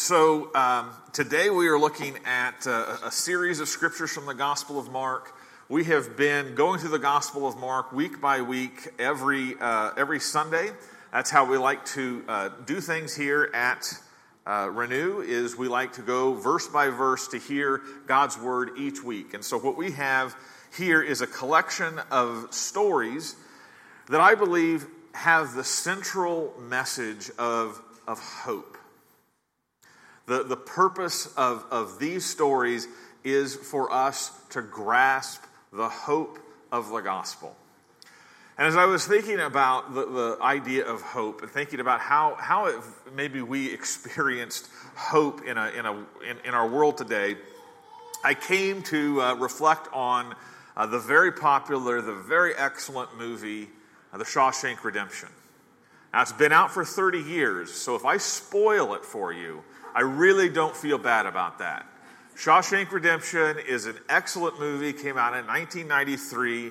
So, um, today we are looking at uh, a series of scriptures from the Gospel of Mark. We have been going through the Gospel of Mark week by week, every, uh, every Sunday. That's how we like to uh, do things here at uh, Renew, is we like to go verse by verse to hear God's Word each week. And so what we have here is a collection of stories that I believe have the central message of, of hope. The, the purpose of, of these stories is for us to grasp the hope of the gospel. And as I was thinking about the, the idea of hope and thinking about how, how it, maybe we experienced hope in, a, in, a, in, in our world today, I came to uh, reflect on uh, the very popular, the very excellent movie, uh, The Shawshank Redemption. Now, it's been out for 30 years, so if I spoil it for you, I really don't feel bad about that. Shawshank Redemption is an excellent movie, came out in 1993.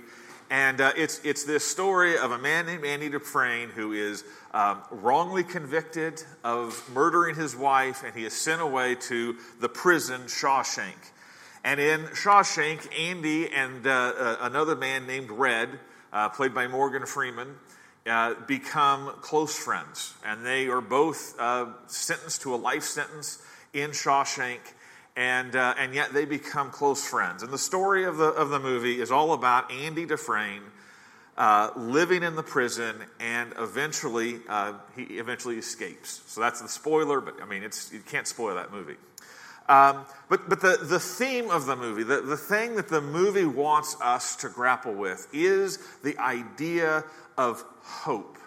And uh, it's, it's this story of a man named Andy Dufresne who is um, wrongly convicted of murdering his wife, and he is sent away to the prison Shawshank. And in Shawshank, Andy and uh, uh, another man named Red, uh, played by Morgan Freeman, uh, become close friends, and they are both uh, sentenced to a life sentence in Shawshank, and uh, and yet they become close friends. And the story of the of the movie is all about Andy Dufresne uh, living in the prison, and eventually uh, he eventually escapes. So that's the spoiler, but I mean, it's you can't spoil that movie. Um, but but the, the theme of the movie, the, the thing that the movie wants us to grapple with is the idea of hope.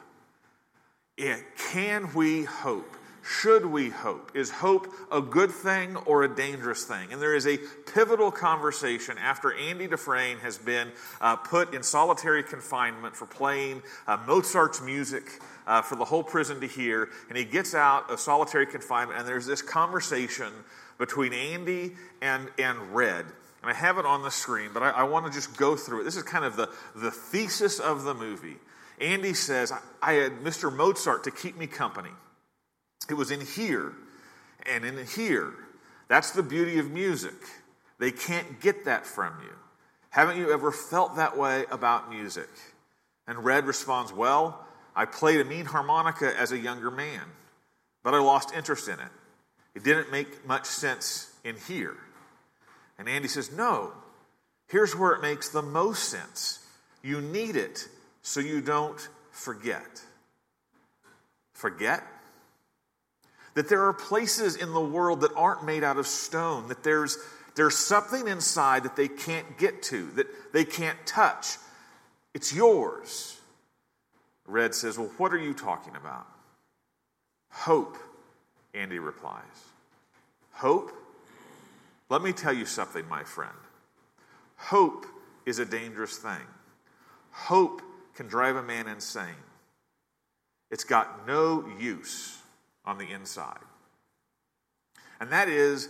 Can we hope? Should we hope? Is hope a good thing or a dangerous thing? And there is a pivotal conversation after Andy Dufresne has been uh, put in solitary confinement for playing uh, Mozart's music uh, for the whole prison to hear. And he gets out of solitary confinement, and there's this conversation between Andy and, and Red. And I have it on the screen, but I, I want to just go through it. This is kind of the, the thesis of the movie. Andy says, I had Mr. Mozart to keep me company. It was in here and in here. That's the beauty of music. They can't get that from you. Haven't you ever felt that way about music? And Red responds, Well, I played a mean harmonica as a younger man, but I lost interest in it. It didn't make much sense in here. And Andy says, No, here's where it makes the most sense. You need it so you don't forget. Forget? That there are places in the world that aren't made out of stone, that there's, there's something inside that they can't get to, that they can't touch. It's yours. Red says, Well, what are you talking about? Hope, Andy replies. Hope? Let me tell you something, my friend. Hope is a dangerous thing. Hope can drive a man insane. It's got no use on the inside. And that is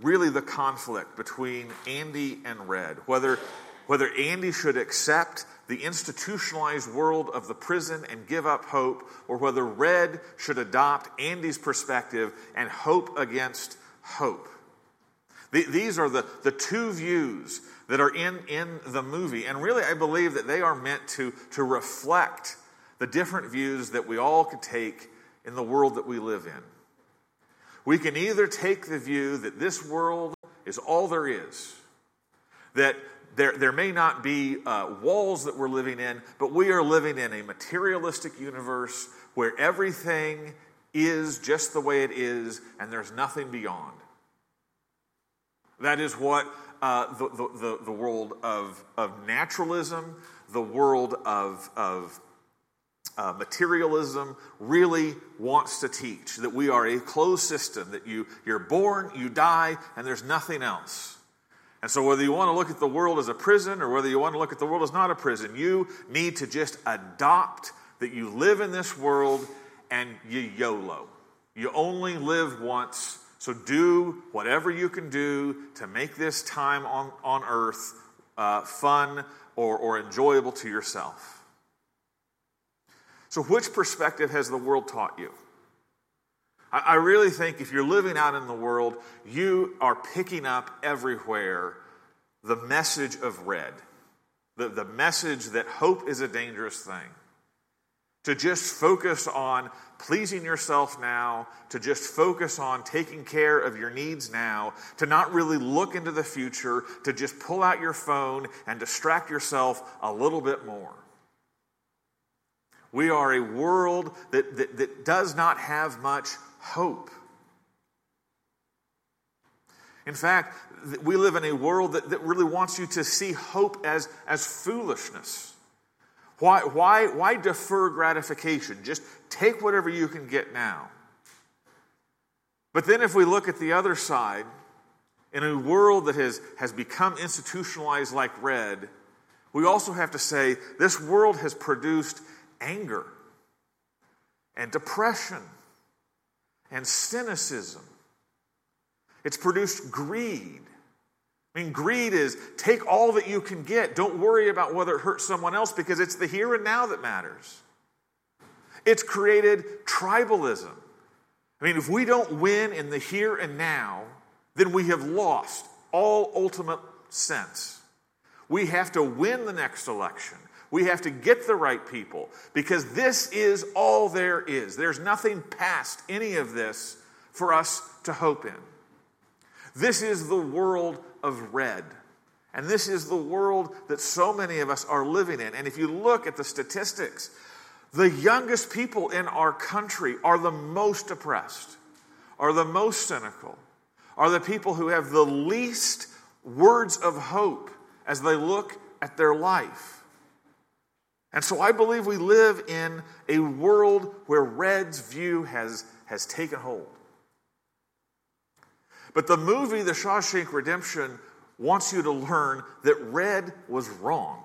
really the conflict between Andy and Red. Whether, whether Andy should accept the institutionalized world of the prison and give up hope, or whether Red should adopt Andy's perspective and hope against hope. These are the, the two views that are in, in the movie. And really, I believe that they are meant to, to reflect the different views that we all could take in the world that we live in. We can either take the view that this world is all there is, that there, there may not be uh, walls that we're living in, but we are living in a materialistic universe where everything is just the way it is and there's nothing beyond. That is what uh, the, the, the, world of, of naturalism, the world of, of uh, materialism really wants to teach that we are a closed system, that you, you're born, you die, and there's nothing else. And so, whether you want to look at the world as a prison or whether you want to look at the world as not a prison, you need to just adopt that you live in this world and you YOLO. You only live once so do whatever you can do to make this time on, on earth uh, fun or, or enjoyable to yourself. So, which perspective has the world taught you? I, really think if you're living out in the world, you are picking up everywhere the message of red, the, the message that hope is a dangerous thing. To just focus on pleasing yourself now, to just focus on taking care of your needs now, to not really look into the future, to just pull out your phone and distract yourself a little bit more. We are a world that, that, that does not have much hope. In fact, we live in a world that, that really wants you to see hope as, as foolishness. Why, why, why defer gratification? Just take whatever you can get now. But then, if we look at the other side, in a world that has, has become institutionalized like red, we also have to say this world has produced anger and depression and cynicism. It's produced greed. I mean, greed is take all that you can get. Don't worry about whether it hurts someone else because it's the here and now that matters. It's created tribalism. I mean, if we don't win in the here and now, then we have lost all ultimate sense. We have to win the next election. We have to get the right people because this is all there is. There's nothing past any of this for us to hope in. This is the world of red. And this is the world that so many of us are living in. And if you look at the statistics, the youngest people in our country are the most oppressed, are the most cynical, are the people who have the least words of hope as they look at their life. And so I believe we live in a world where red's view has, has taken hold. But the movie, The Shawshank Redemption, wants you to learn that red was wrong.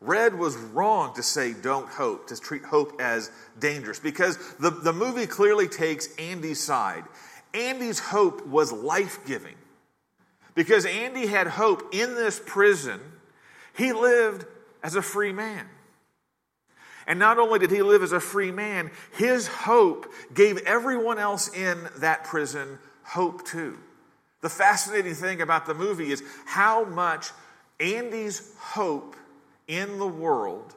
Red was wrong to say don't hope, to treat hope as dangerous, because the, the movie clearly takes Andy's side. Andy's hope was life giving. Because Andy had hope in this prison, he lived as a free man. And not only did he live as a free man, his hope gave everyone else in that prison hope too. The fascinating thing about the movie is how much Andy's hope in the world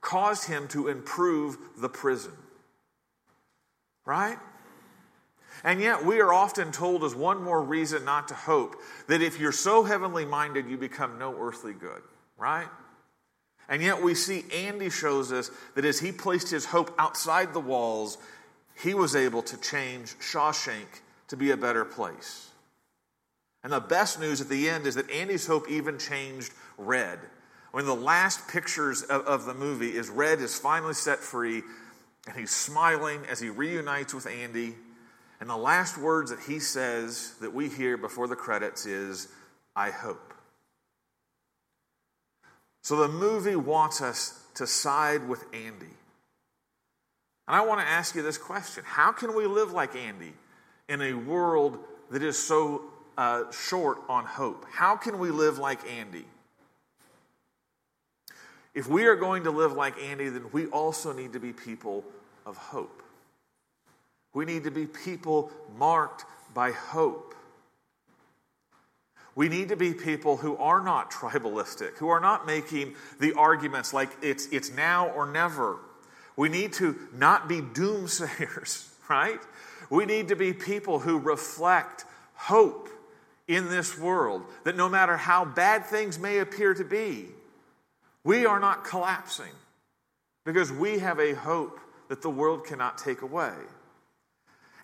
caused him to improve the prison. Right? And yet, we are often told as one more reason not to hope that if you're so heavenly minded, you become no earthly good. Right? And yet we see Andy shows us that as he placed his hope outside the walls, he was able to change Shawshank to be a better place. And the best news at the end is that Andy's hope even changed Red. When the last pictures of, of the movie is Red is finally set free, and he's smiling as he reunites with Andy. And the last words that he says that we hear before the credits is, I hope. So the movie wants us to side with Andy. And I want to ask you this question How can we live like Andy in a world that is so uh, short on hope? How can we live like Andy? If we are going to live like Andy, then we also need to be people of hope. We need to be people marked by hope. We need to be people who are not tribalistic, who are not making the arguments like it's, it's now or never. We need to not be doomsayers, right? We need to be people who reflect hope in this world, that no matter how bad things may appear to be, we are not collapsing because we have a hope that the world cannot take away.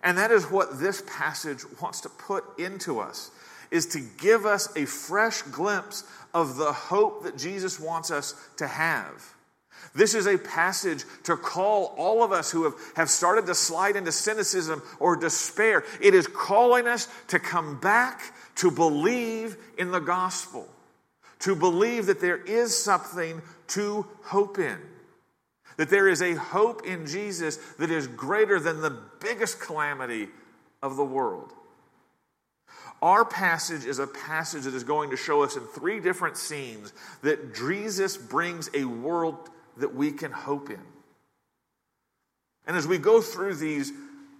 And that is what this passage wants to put into us is to give us a fresh glimpse of the hope that Jesus wants us to have. This is a passage to call all of us who have, have started to slide into cynicism or despair. It is calling us to come back to believe in the gospel, to believe that there is something to hope in, that there is a hope in Jesus that is greater than the biggest calamity of the world. Our passage is a passage that is going to show us in three different scenes that Jesus brings a world that we can hope in. And as we go through these,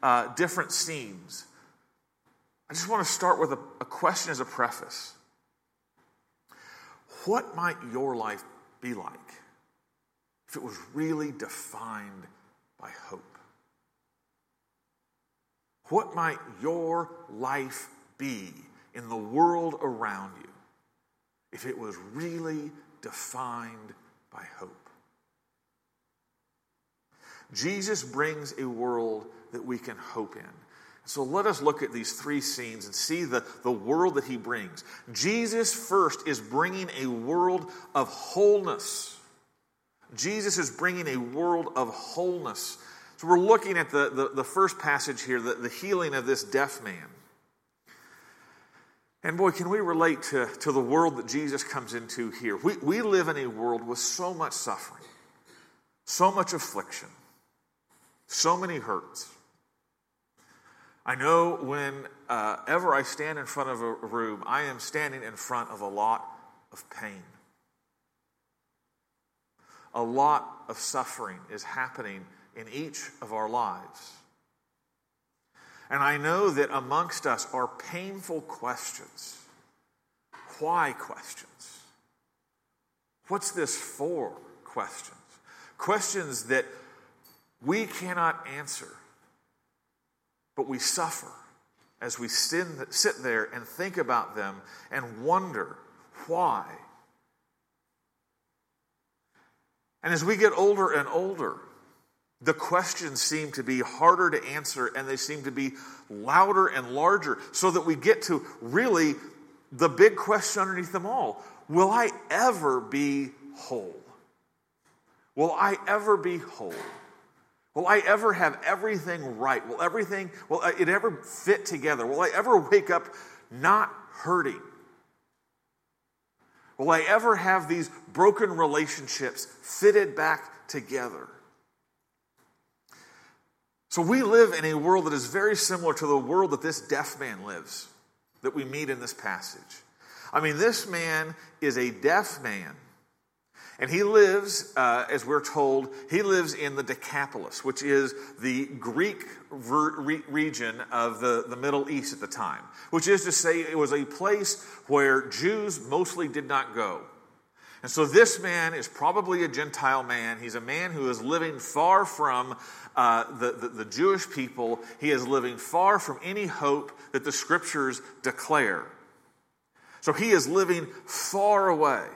uh, different scenes, I just want to start with a, a question as a preface. What might your life be like if it was really defined by hope? What might your life be in the world around you if it was really defined by hope? Jesus brings a world that we can hope in. So let us look at these three scenes and see the, the world that he brings. Jesus first is bringing a world of wholeness. Jesus is bringing a world of wholeness. So we're looking at the, the, the first passage here, the, the healing of this deaf man. And boy, can we relate to, to the world that Jesus comes into here? We, we live in a world with so much suffering, so much affliction, so many hurts. I know whenever uh, I stand in front of a room, I am standing in front of a lot of pain. A lot of suffering is happening in each of our lives. And I know that amongst us are painful questions. Why questions? What's this for questions? Questions that we cannot answer but we suffer as we sit there and think about them and wonder why. And as we get older and older, the questions seem to be harder to answer and they seem to be louder and larger, so that we get to really the big question underneath them all Will I ever be whole? Will I ever be whole? Will I ever have everything right? Will everything, will it ever fit together? Will I ever wake up not hurting? Will I ever have these broken relationships fitted back together? So we live in a world that is very similar to the world that this deaf man lives, that we meet in this passage. I mean, this man is a deaf man and he lives, uh, as we're told, he lives in the Decapolis, which is the Greek re- region of the, the Middle East at the time, which is to say, it was a place where Jews mostly did not go. And so this man is probably a Gentile man. He's a man who is living far from uh, the, the, the Jewish people. He is living far from any hope that the scriptures declare. So he is living far away.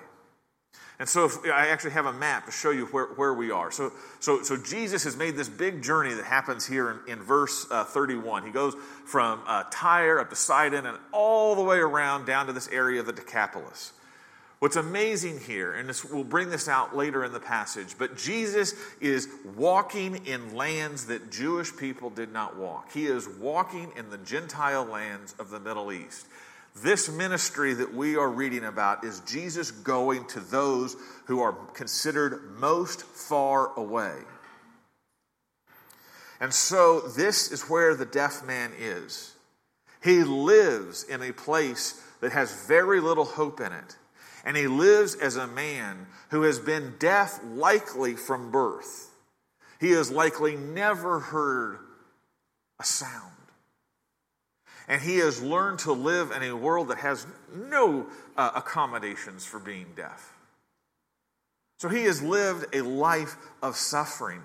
And so if, I actually have a map to show you where, where we are. So, so, so Jesus has made this big journey that happens here in, in verse uh, 31. He goes from uh, Tyre up to Sidon and all the way around down to this area of the Decapolis. What's amazing here, and this, we'll bring this out later in the passage, but Jesus is walking in lands that Jewish people did not walk. He is walking in the Gentile lands of the Middle East. This ministry that we are reading about is Jesus going to those who are considered most far away. And so, this is where the deaf man is. He lives in a place that has very little hope in it. And he lives as a man who has been deaf likely from birth. He has likely never heard a sound and he has learned to live in a world that has no uh, accommodations for being deaf. So he has lived a life of suffering,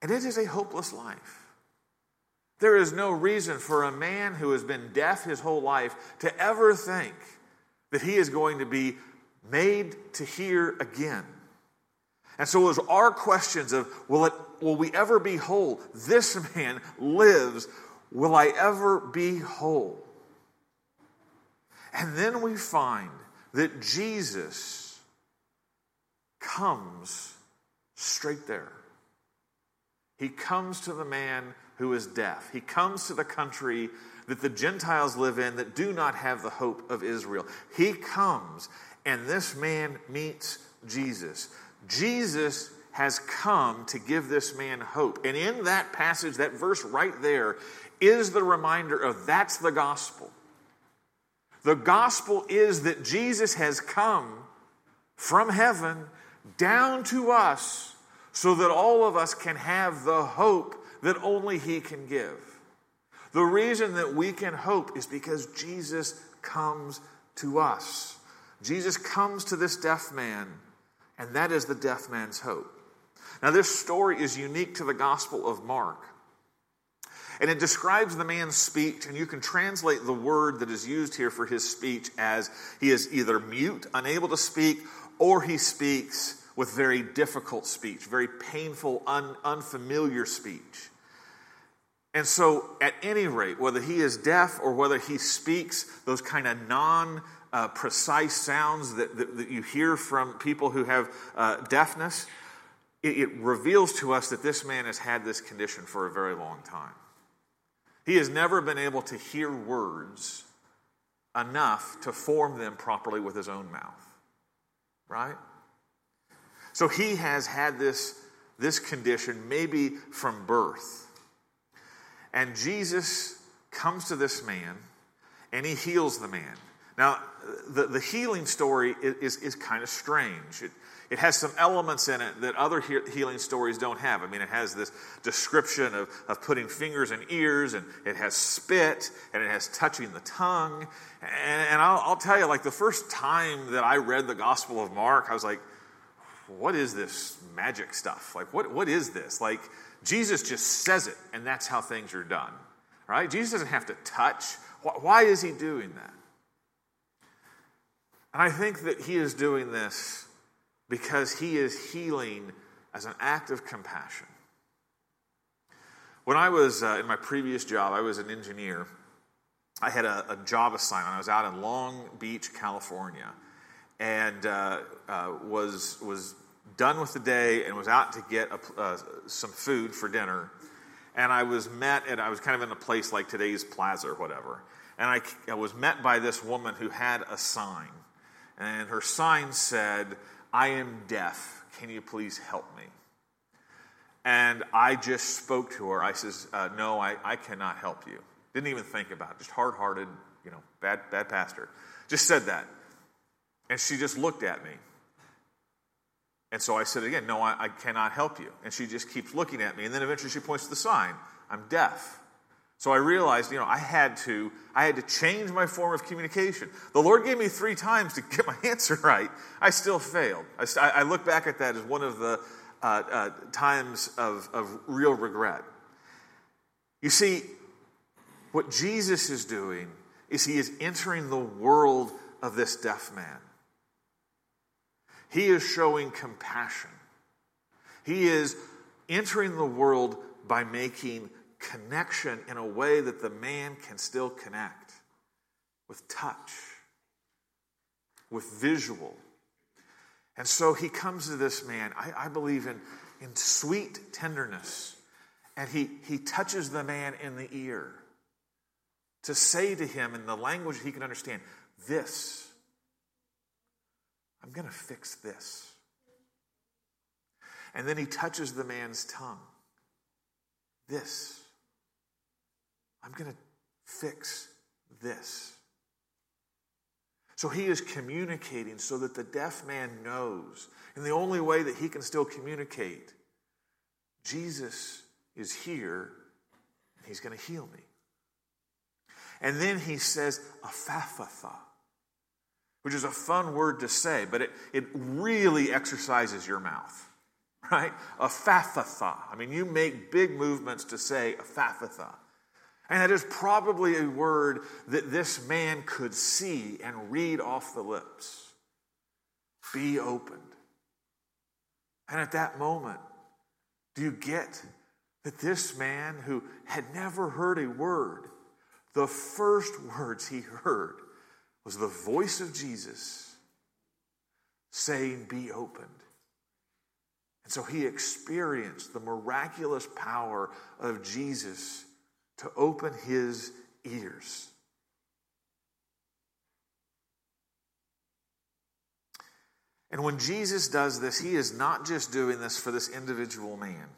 and it is a hopeless life. There is no reason for a man who has been deaf his whole life to ever think that he is going to be made to hear again. And so, as our questions of will, it, will we ever be whole? This man lives Will I ever be whole? And then we find that Jesus comes straight there. He comes to the man who is deaf. He comes to the country that the Gentiles live in that do not have the hope of Israel. He comes, and this man meets Jesus. Jesus has come to give this man hope. And in that passage, that verse right there, is the reminder of that's the gospel. The gospel is that Jesus has come from heaven down to us so that all of us can have the hope that only He can give. The reason that we can hope is because Jesus comes to us. Jesus comes to this deaf man, and that is the deaf man's hope. Now, this story is unique to the Gospel of Mark. And it describes the man's speech, and you can translate the word that is used here for his speech as he is either mute, unable to speak, or he speaks with very difficult speech, very painful, un, unfamiliar speech. And so, at any rate, whether he is deaf or whether he speaks those kind of non uh, precise sounds that, that, that, you hear from people who have uh, deafness, it, it reveals to us that this man has had this condition for a very long time. He has never been able to hear words enough to form them properly with his own mouth. Right? So he has had this, this condition maybe from birth. And Jesus comes to this man and he heals the man. Now, the, the healing story is, is, is kind of strange. It, it has some elements in it that other he- healing stories don't have. I mean, it has this description of, of putting fingers in ears, and it has spit, and it has touching the tongue. And, and I'll, I'll tell you, like the first time that I read the Gospel of Mark, I was like, what is this magic stuff? Like, what, what is this? Like, Jesus just says it, and that's how things are done, right? Jesus doesn't have to touch. Why is he doing that? And I think that he is doing this because he is healing as an act of compassion. When I was uh, in my previous job, I was an engineer. I had a, a, job assignment. I was out in Long Beach, California, and uh, uh, was was done with the day and was out to get a, uh, some food for dinner. And I was met, and I was kind of in a place like today's plaza or whatever. And I, I was met by this woman who had a sign. And her sign said, I am deaf. Can you please help me? And I just spoke to her. I says, uh, No, I, I cannot help you. Didn't even think about it. Just hard hearted, you know, bad, bad pastor. Just said that. And she just looked at me. And so I said again, No, I, I, cannot help you. And she just keeps looking at me. And then eventually she points to the sign I'm deaf. So I realized, you know, I had to, I had to change my form of communication. The Lord gave me three times to get my answer right. I still failed. I, I look back at that as one of the uh, uh, times of, of real regret. You see, what Jesus is doing is he is entering the world of this deaf man. He is showing compassion. He is entering the world by making connection in a way that the man can still connect with touch, with visual. And so he comes to this man, I, I believe, in, in sweet tenderness. And he, he touches the man in the ear to say to him in the language he can understand, This I'm going to fix this. And then he touches the man's tongue. This. I'm going to fix this. So he is communicating so that the deaf man knows. And the only way that he can still communicate, Jesus is here and he's going to heal me. And then he says, Ephphatha which is a fun word to say, but it, it really exercises your mouth, right? Ephphatha. I mean, you make big movements to say Ephphatha. And that is probably a word that this man could see and read off the lips. Be opened. And at that moment, do you get that this man who had never heard a word, the first words he heard was the voice of Jesus saying, Be opened. And so he experienced the miraculous power of Jesus to open his ears. And when Jesus does this, he is not just doing this for this individual man.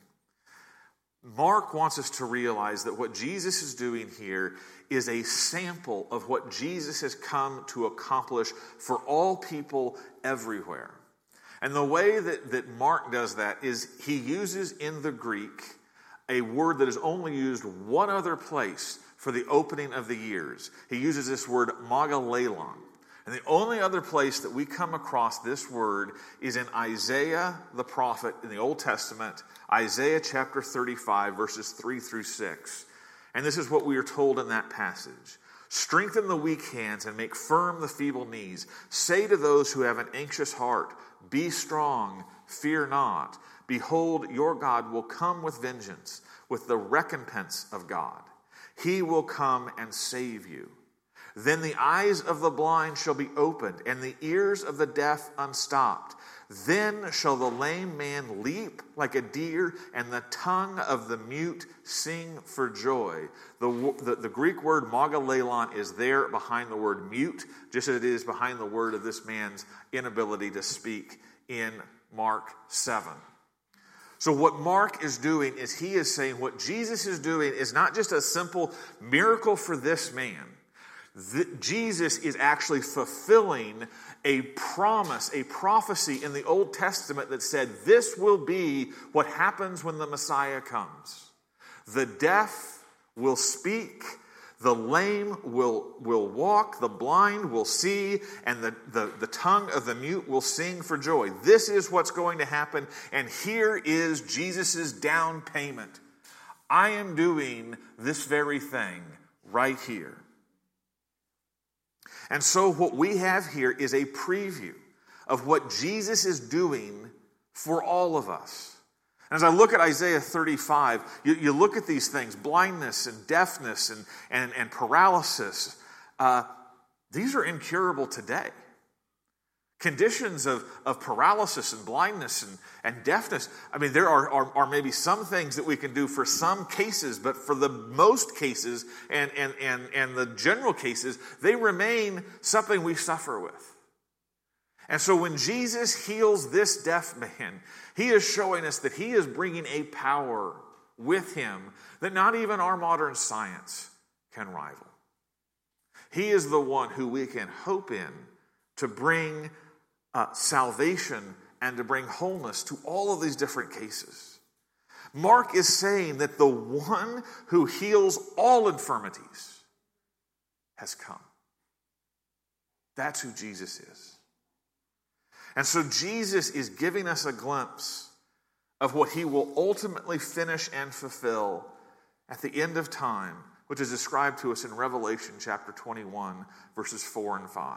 Mark wants us to realize that what Jesus is doing here is a sample of what Jesus has come to accomplish for all people everywhere. And the way that, that Mark does that is he uses in the Greek a word that is only used one other place for the opening of the years. He uses this word mogalelon. And the only other place that we come across this word is in Isaiah the prophet in the Old Testament, Isaiah chapter 35, verses 3 through 6. And this is what we are told in that passage Strengthen the weak hands and make firm the feeble knees. Say to those who have an anxious heart, Be strong, fear not. Behold, your God will come with vengeance, with the recompense of God. He will come and save you. Then the eyes of the blind shall be opened, and the ears of the deaf unstopped. Then shall the lame man leap like a deer, and the tongue of the mute sing for joy. The, the, the, Greek word mogalelon is there behind the word mute, just as it is behind the word of this man's inability to speak in Mark 7. So, what Mark is doing is he is saying what Jesus is doing is not just a simple miracle for this man. Jesus is actually fulfilling a promise, a prophecy in the Old Testament that said this will be what happens when the Messiah comes. The deaf will speak, the lame will, will walk, the blind will see, and the, the, the tongue of the mute will sing for joy. This is what's going to happen, and here is Jesus' down payment. I am doing this very thing right here. And so, what we have here is a preview of what Jesus is doing for all of us. And As I look at Isaiah 35, you, you look at these things blindness and deafness and, and, and paralysis. Uh, these are incurable today. Conditions of, of paralysis and blindness and, and deafness. I mean, there are, are, are, maybe some things that we can do for some cases, but for the most cases and, and, and, and the general cases, they remain something we suffer with. And so when Jesus heals this deaf man, he is showing us that he is bringing a power with him that not even our modern science can rival. He is the one who we can hope in to bring uh, salvation and to bring wholeness to all of these different cases. Mark is saying that the one who heals all infirmities has come. That's who Jesus is. And so Jesus is giving us a glimpse of what he will ultimately finish and fulfill at the end of time, which is described to us in Revelation chapter 21, verses 4 and 5.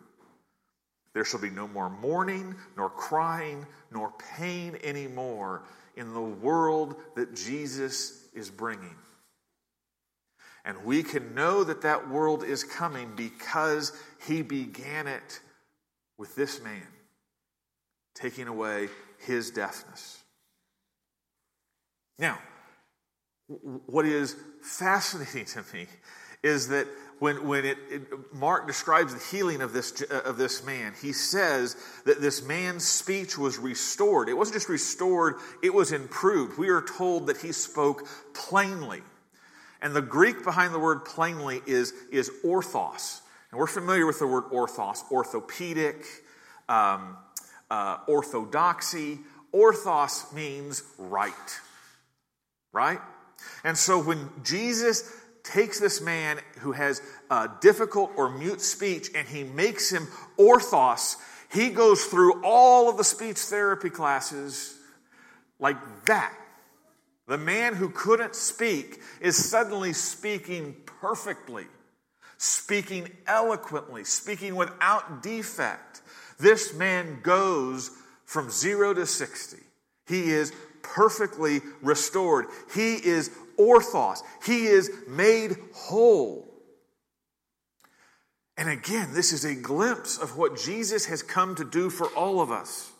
There shall be no more mourning, nor crying, nor pain anymore in the world that Jesus is bringing. And we can know that that world is coming because he began it with this man, taking away his deafness. Now, what is fascinating to me is that when, when it, it, Mark describes the healing of this, uh, of this man, he says that this man's speech was restored. It wasn't just restored, it was improved. We are told that he spoke plainly. And the Greek behind the word plainly is, is orthos. And we're familiar with the word orthos, orthopedic, um, uh, orthodoxy. Orthos means right. Right? And so when Jesus takes this man who has difficult or mute speech and he makes him orthos. He goes through all of the speech therapy classes like that. The man who couldn't speak is suddenly speaking perfectly, speaking eloquently, speaking without defect. This man goes from zero to 60. He is perfectly restored. He is orthos. He is made whole. And again, this is a glimpse of what Jesus has come to do for all of us.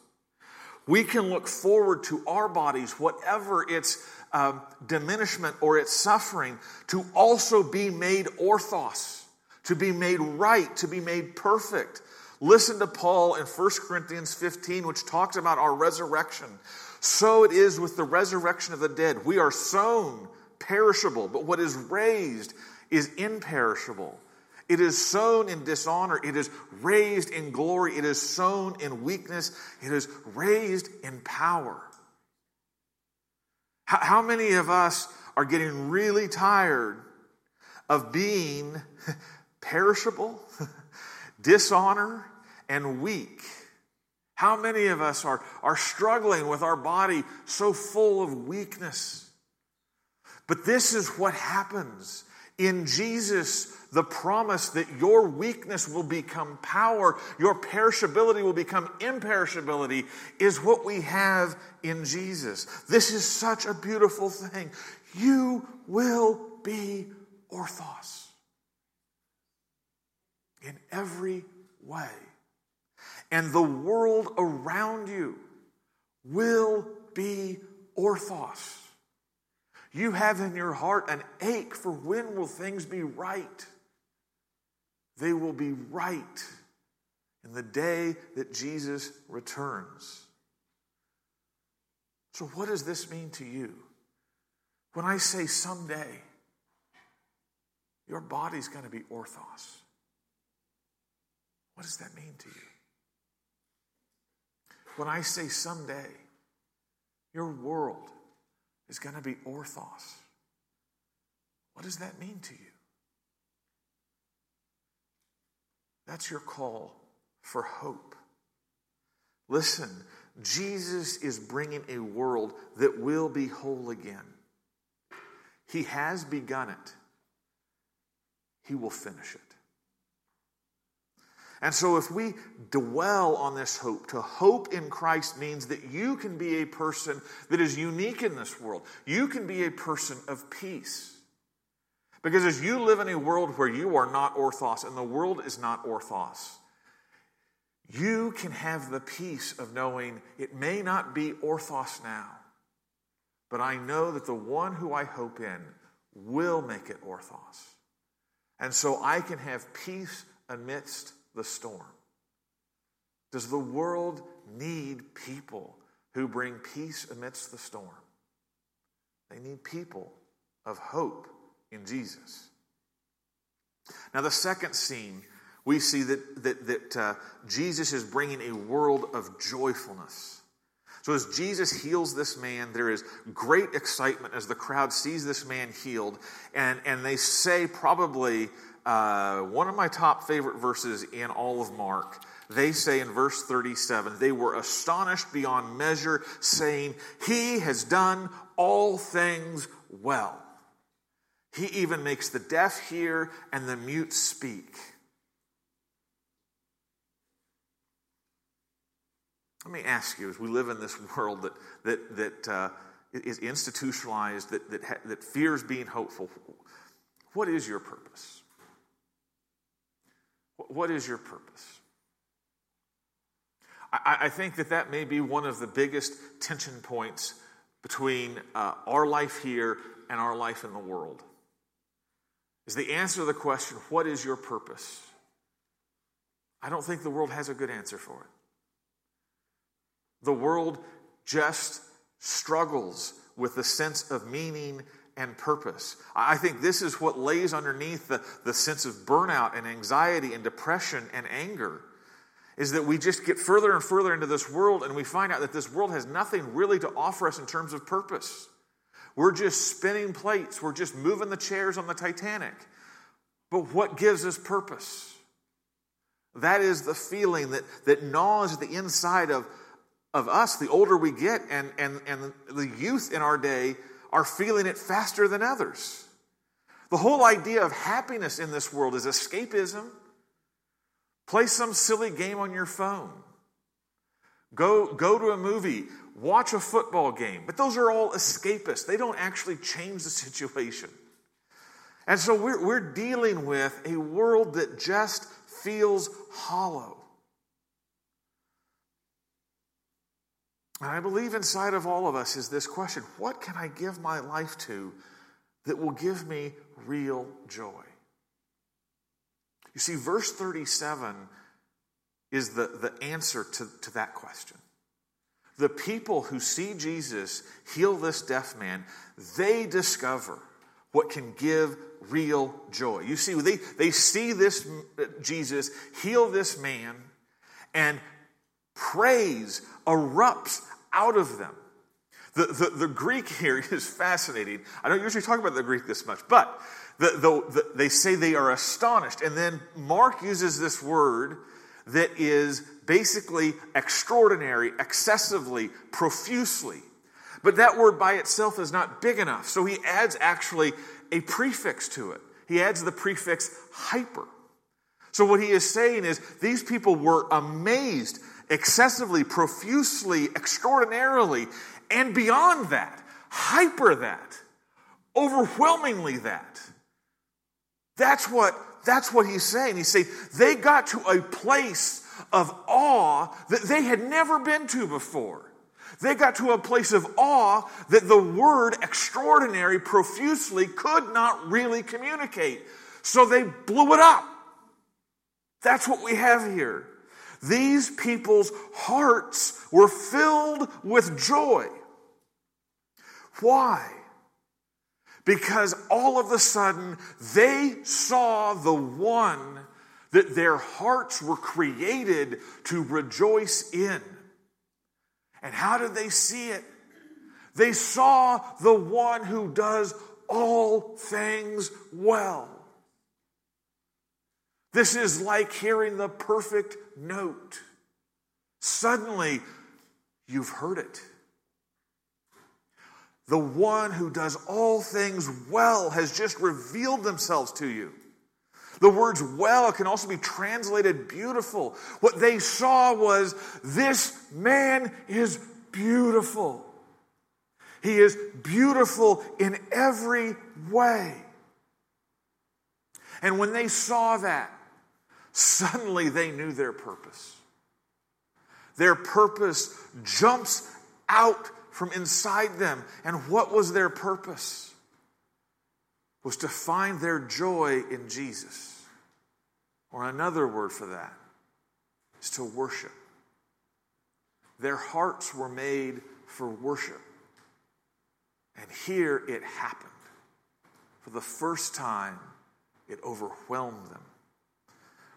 We can look forward to our bodies, whatever its um, diminishment or its suffering, to also be made orthos, to be made right, to be made perfect. Listen to Paul in 1 Corinthians 15, which talks about our resurrection. So it is with the resurrection of the dead. We are sown perishable, but what is raised is imperishable. It is sown in dishonor. It is raised in glory. It is sown in weakness. It is raised in power. How many of us are getting really tired of being perishable, dishonor, and weak? How many of us are, are struggling with our body so full of weakness? But this is what happens in Jesus the promise that your weakness will become power, your perishability will become imperishability, is what we have in Jesus. This is such a beautiful thing. You will be orthos in every way. And the world around you will be orthos. You have in your heart an ache for when will things be right? They will be right in the day that Jesus returns. So, what does this mean to you? When I say someday, your body's going to be orthos. What does that mean to you? When I say someday, your world is going to be orthos. What does that mean to you? That's your call for hope. Listen, Jesus is bringing a world that will be whole again. He has begun it, He will finish it. And so, if we dwell on this hope, to hope in Christ means that you can be a person that is unique in this world. You can be a person of peace. Because as you live in a world where you are not orthos and the world is not orthos, you can have the peace of knowing it may not be orthos now, but I know that the one who I hope in will make it orthos. And so I can have peace amidst the storm. Does the world need people who bring peace amidst the storm? They need people of hope in Jesus. Now, the second scene, we see that, that, that uh, Jesus is bringing a world of joyfulness. So, as Jesus heals this man, there is great excitement as the crowd sees this man healed. And, and they say, probably uh, one of my top favorite verses in all of Mark. They say in verse 37 they were astonished beyond measure, saying, He has done all things well. He even makes the deaf hear and the mute speak. Let me ask you, as we live in this world that, that, that uh, is institutionalized, that, that, that fears being hopeful, what is your purpose? What is your purpose? I, I think that that may be one of the biggest tension points between uh, our life here and our life in the world is the answer to the question, What is your purpose? I don't think the world has a good answer for it. The world just struggles with the sense of meaning and purpose. I think this is what lays underneath the, the sense of burnout and anxiety and depression and anger. Is that we just get further and further into this world and we find out that this world has nothing really to offer us in terms of purpose. We're just spinning plates, we're just moving the chairs on the Titanic. But what gives us purpose? That is the feeling that, that gnaws at the inside of, of us the older we get, and, and, and the youth in our day are feeling it faster than others. The whole idea of happiness in this world is escapism. Play some silly game on your phone. Go, go to a movie watch a football game. But those are all escapists, they don't actually change the situation. And so we're, we're dealing with a world that just feels hollow. And I believe inside of all of us is this question what can I give my life to that will give me real joy? You see, verse 37 is the, the answer to, to that question. The people who see Jesus heal this deaf man, they discover what can give real joy. You see, they, they see this Jesus heal this man, and praise erupts out of them. The, the, the, Greek here is fascinating. I don't usually talk about the Greek this much, but the, the, they say they are astonished. And then Mark uses this word that is basically extraordinary, excessively, profusely. But that word by itself is not big enough. So he adds actually a prefix to it. He adds the prefix hyper. So what he is saying is these people were amazed excessively, profusely, extraordinarily, and beyond that, hyper that, overwhelmingly that. That's what, that's what he's saying. He's saying they got to a place of awe that they had never been to before. They got to a place of awe that the word extraordinary profusely could not really communicate. So they blew it up. That's what we have here. These people's hearts were filled with joy. Why? Because all of a sudden they saw the one that their hearts were created to rejoice in. And how did they see it? They saw the one who does all things well. This is like hearing the perfect note. Suddenly, you've heard it. The one who does all things well has just revealed themselves to you. The words well can also be translated beautiful. What they saw was this man is beautiful. He is beautiful in every way. And when they saw that, suddenly they knew their purpose. Their purpose jumps out from inside them. And what was their purpose? Was to find their joy in Jesus. Or another word for that is to worship. Their hearts were made for worship. And here it happened. For the first time, it overwhelmed them.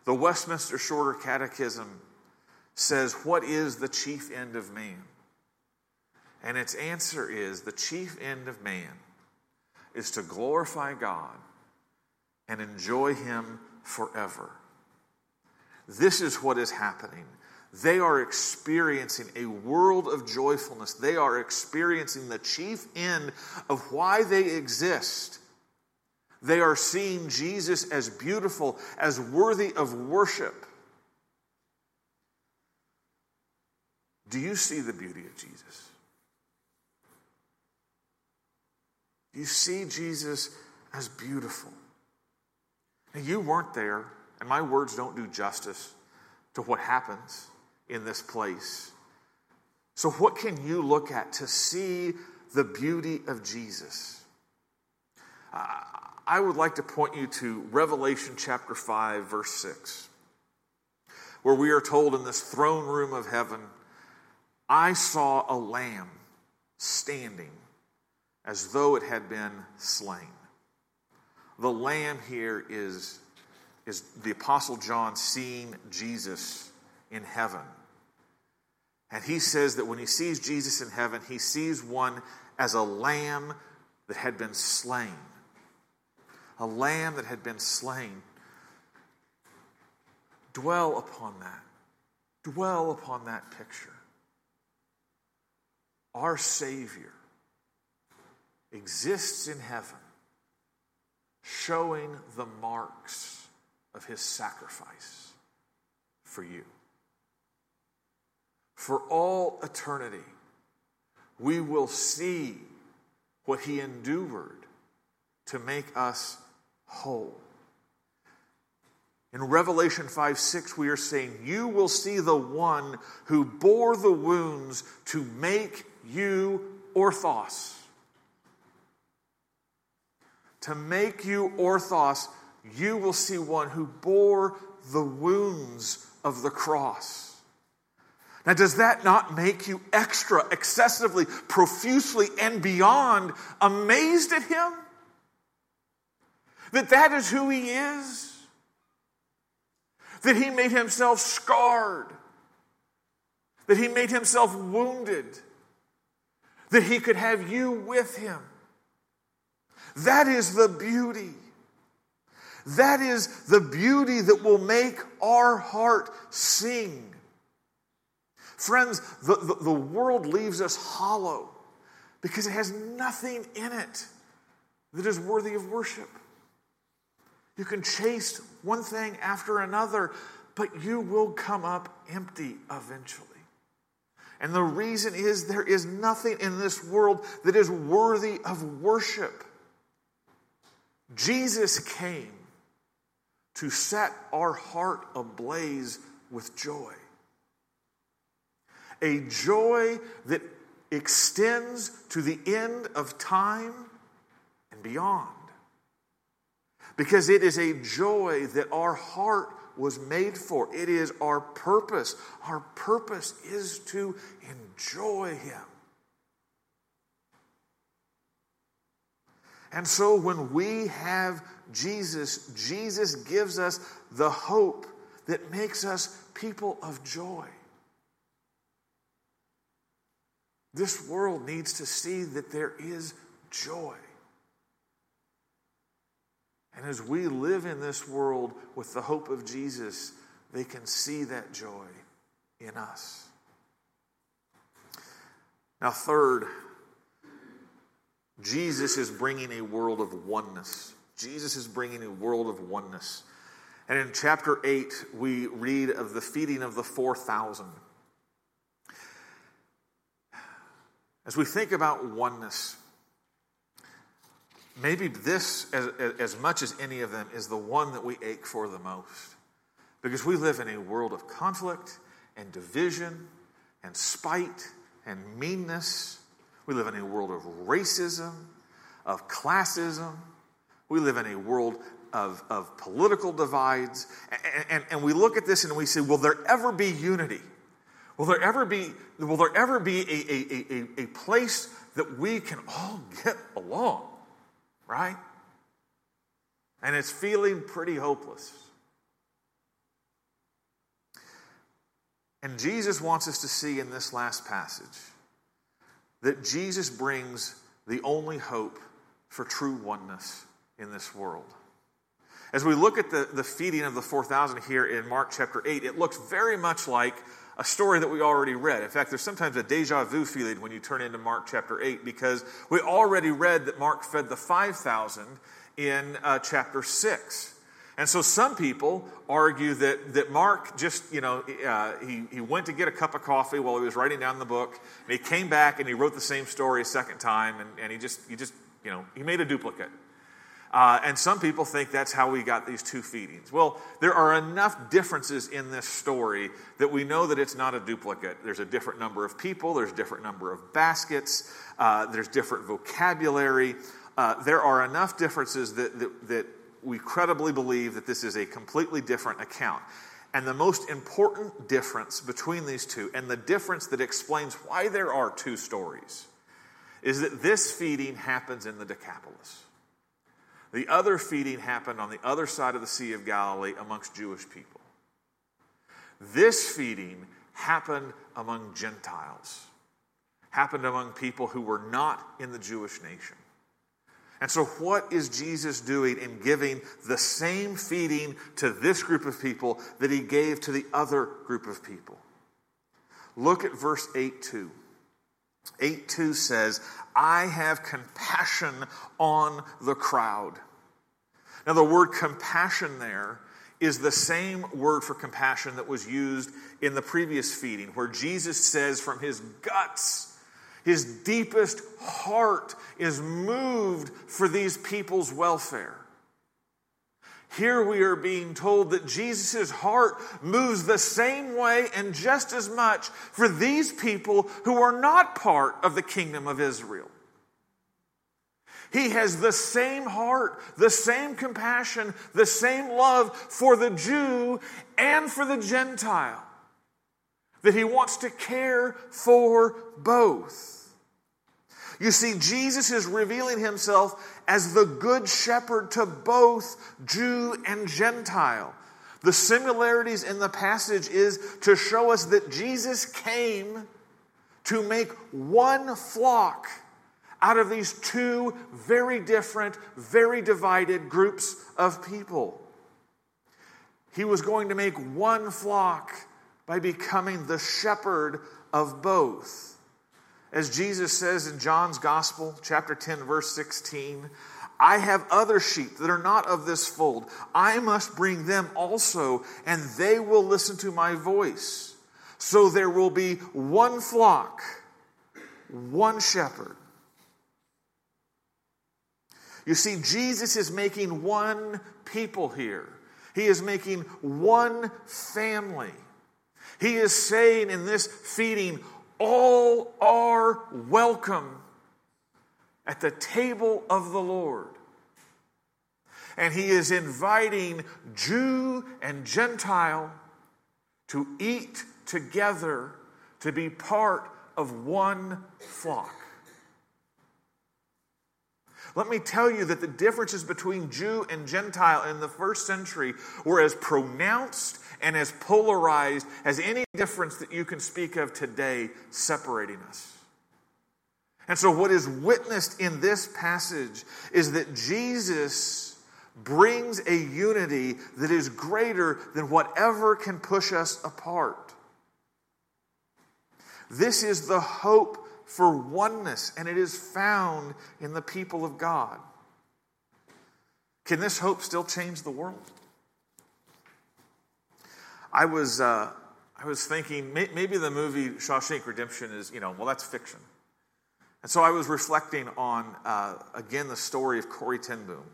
The Westminster Shorter Catechism says, What is the chief end of man? And its answer is the chief end of man is to glorify God and enjoy Him forever. This is what is happening. They are experiencing a world of joyfulness. They are experiencing the chief end of why they exist they are seeing Jesus as beautiful, as worthy of worship. Do you see the beauty of Jesus? Do you see Jesus as beautiful? Now, you weren't there, and my words don't do justice to what happens in this place. So, what can you look at to see the beauty of Jesus? Uh, I would like to point you to Revelation chapter 5, verse 6, where we are told in this throne room of heaven, I saw a lamb standing as though it had been slain. The lamb here is, is the Apostle John seeing Jesus in heaven. And he says that when he sees Jesus in heaven, he sees one as a lamb that had been slain a lamb that had been slain. Dwell upon that. Dwell upon that picture. Our Savior exists in heaven, showing the marks of his sacrifice for you. For all eternity, we will see what he endured to make us whole. In Revelation 5 6, we are saying, You will see the one who bore the wounds to make you orthos. To make you orthos, you will see one who bore the wounds of the cross. Now, does that not make you extra, excessively, profusely, and beyond amazed at him? That that is who he is? that he made himself scarred, that he made himself wounded, that he could have you with him. That is the beauty. That is the beauty that will make our heart sing. Friends, the, the, the, world leaves us hollow because it has nothing in it that is worthy of worship. You can chase one thing after another, but you will come up empty eventually. And the reason is there is nothing in this world that is worthy of worship. Jesus came to set our heart ablaze with joy. A joy that extends to the end of time and beyond because it is a joy that our heart was made for. It is our purpose. Our purpose is to enjoy Him. And so when we have Jesus, Jesus gives us the hope that makes us people of joy. This world needs to see that there is joy. And as we live in this world with the hope of Jesus, they can see that joy in us. Now, third, Jesus is bringing a world of oneness. Jesus is bringing a world of oneness. And in chapter 8, we read of the feeding of the 4,000. As we think about oneness, maybe this, as, as much as any of them, is the one that we ache for the most. Because we live in a world of conflict and division and spite and meanness. We live in a world of racism, of classism. We live in a world of, of political divides. And, and, and we look at this and we say, will there ever be unity? Will there ever be, will there ever be a, a, a, a place that we can all get along? Right? And it's feeling pretty hopeless. And Jesus wants us to see in this last passage that Jesus brings the only hope for true oneness in this world. As we look at the, the feeding of the 4,000 here in Mark chapter 8, it looks very much like a story that we already read. In fact, there's sometimes a deja vu feeling when you turn into Mark chapter 8 because we already read that Mark fed the 5,000 in uh, chapter 6. And so some people argue that, that Mark just, you know, uh, he, he went to get a cup of coffee while he was writing down the book, and he came back and he wrote the same story a second time, and, and he just, he just, you know, he made a duplicate. Uh, and some people think that's how we got these two feedings. Well, there are enough differences in this story that we know that it's not a duplicate. There's a different number of people, there's a different number of baskets, uh, there's different vocabulary. Uh, there are enough differences that, that, that we credibly believe that this is a completely different account. And the most important difference between these two, and the difference that explains why there are two stories, is that this feeding happens in the Decapolis. The other feeding happened on the other side of the Sea of Galilee amongst Jewish people. This feeding happened among Gentiles, happened among people who were not in the Jewish nation. And so, what is Jesus doing in giving the same feeding to this group of people that he gave to the other group of people? Look at verse 8 2. 8 2 says, I have compassion on the crowd. Now, the word compassion there is the same word for compassion that was used in the previous feeding, where Jesus says from his guts, his deepest heart is moved for these people's welfare. Here we are being told that Jesus' heart moves the same way and just as much for these people who are not part of the kingdom of Israel. He has the same heart, the same compassion, the same love for the Jew and for the Gentile. That he wants to care for both. You see, Jesus is revealing himself as the good shepherd to both Jew and Gentile. The similarities in the passage is to show us that Jesus came to make one flock out of these two very different, very divided groups of people. He was going to make one flock by becoming the shepherd of both. As Jesus says in John's Gospel, chapter 10, verse 16, I have other sheep that are not of this fold. I must bring them also, and they will listen to my voice. So there will be one flock, one shepherd. You see, Jesus is making one people here. He is making one family. He is saying in this feeding, all are welcome at the table of the Lord. And he is inviting Jew and Gentile to eat together to be part of one flock. Let me tell you that the differences between Jew and Gentile in the first century were as pronounced and as polarized as any difference that you can speak of today separating us. And so, what is witnessed in this passage is that Jesus brings a unity that is greater than whatever can push us apart. This is the hope for oneness, and it is found in the people of God. Can this hope still change the world? I was, uh, I was thinking maybe the movie Shawshank Redemption is, you know, well, that's fiction. And so I was reflecting on, uh, again, the story of Corrie ten Boom.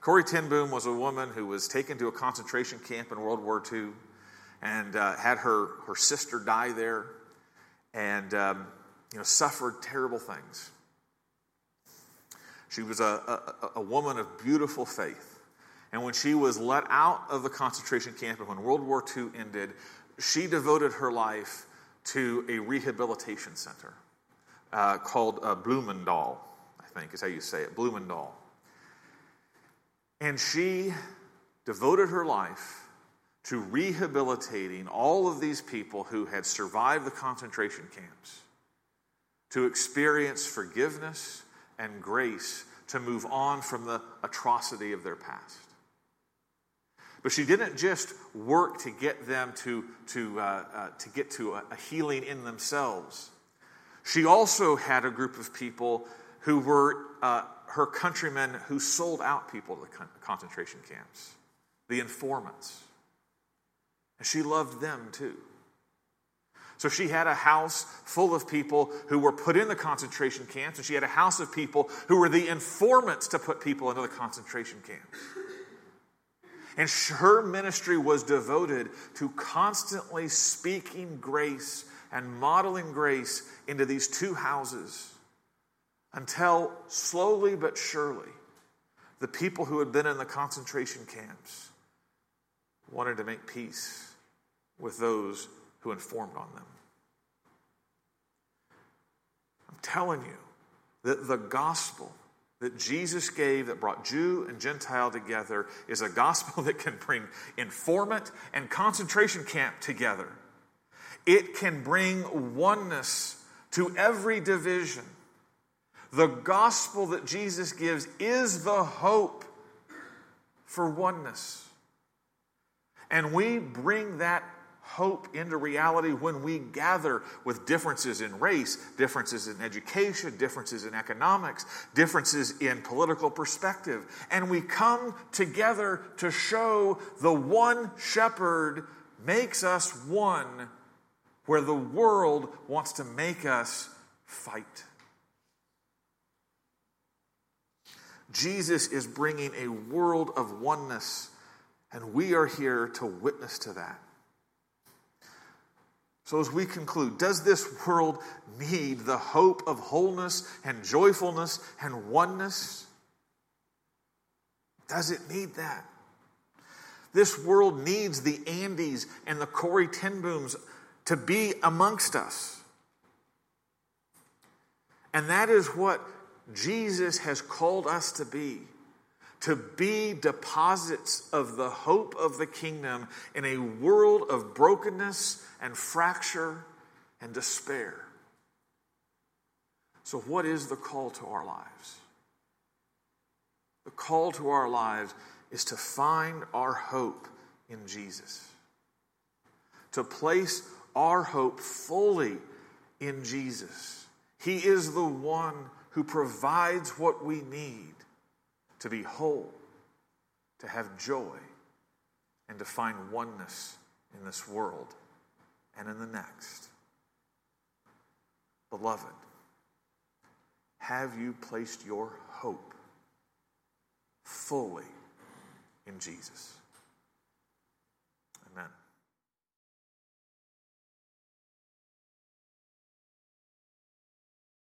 Corrie ten Boom was a woman who was taken to a concentration camp in World War II and uh, had her, her sister die there. And um, you know, suffered terrible things. She was a, a, a, woman of beautiful faith. And when she was let out of the concentration camp and when World War II ended, she devoted her life to a rehabilitation center uh, called uh, Bloemendaal, I think is how you say it, Blumendahl. And she devoted her life to rehabilitating all of these people who had survived the concentration camps to experience forgiveness and grace to move on from the atrocity of their past. But she didn't just work to get them to, to, uh, uh, to get to a, a healing in themselves. She also had a group of people who were uh, her countrymen who sold out people to the con- concentration camps, the informants. And she loved them too. So she had a house full of people who were put in the concentration camps, and she had a house of people who were the informants to put people into the concentration camps. And her ministry was devoted to constantly speaking grace and modeling grace into these two houses until slowly but surely the people who had been in the concentration camps wanted to make peace with those who informed on them. I'm telling you that the gospel that Jesus gave that brought Jew and Gentile together is a gospel that can bring informant and concentration camp together. It can bring oneness to every division. The gospel that Jesus gives is the hope for oneness. And we bring that hope into reality when we gather with differences in race, differences in education, differences in economics, differences in political perspective. And we come together to show the one shepherd makes us one where the world wants to make us fight. Jesus is bringing a world of oneness And we are here to witness to that. So, as we conclude, does this world need the hope of wholeness and joyfulness and oneness? Does it need that? This world needs the Andes and the Corrie ten Booms to be amongst us. And that is what Jesus has called us to be to be deposits of the hope of the kingdom in a world of brokenness and fracture and despair. So, what is the call to our lives? The call to our lives is to find our hope in Jesus, to place our hope fully in Jesus. He is the one who provides what we need to be whole, to have joy, and to find oneness in this world and in the next. Beloved, have you placed your hope fully in Jesus?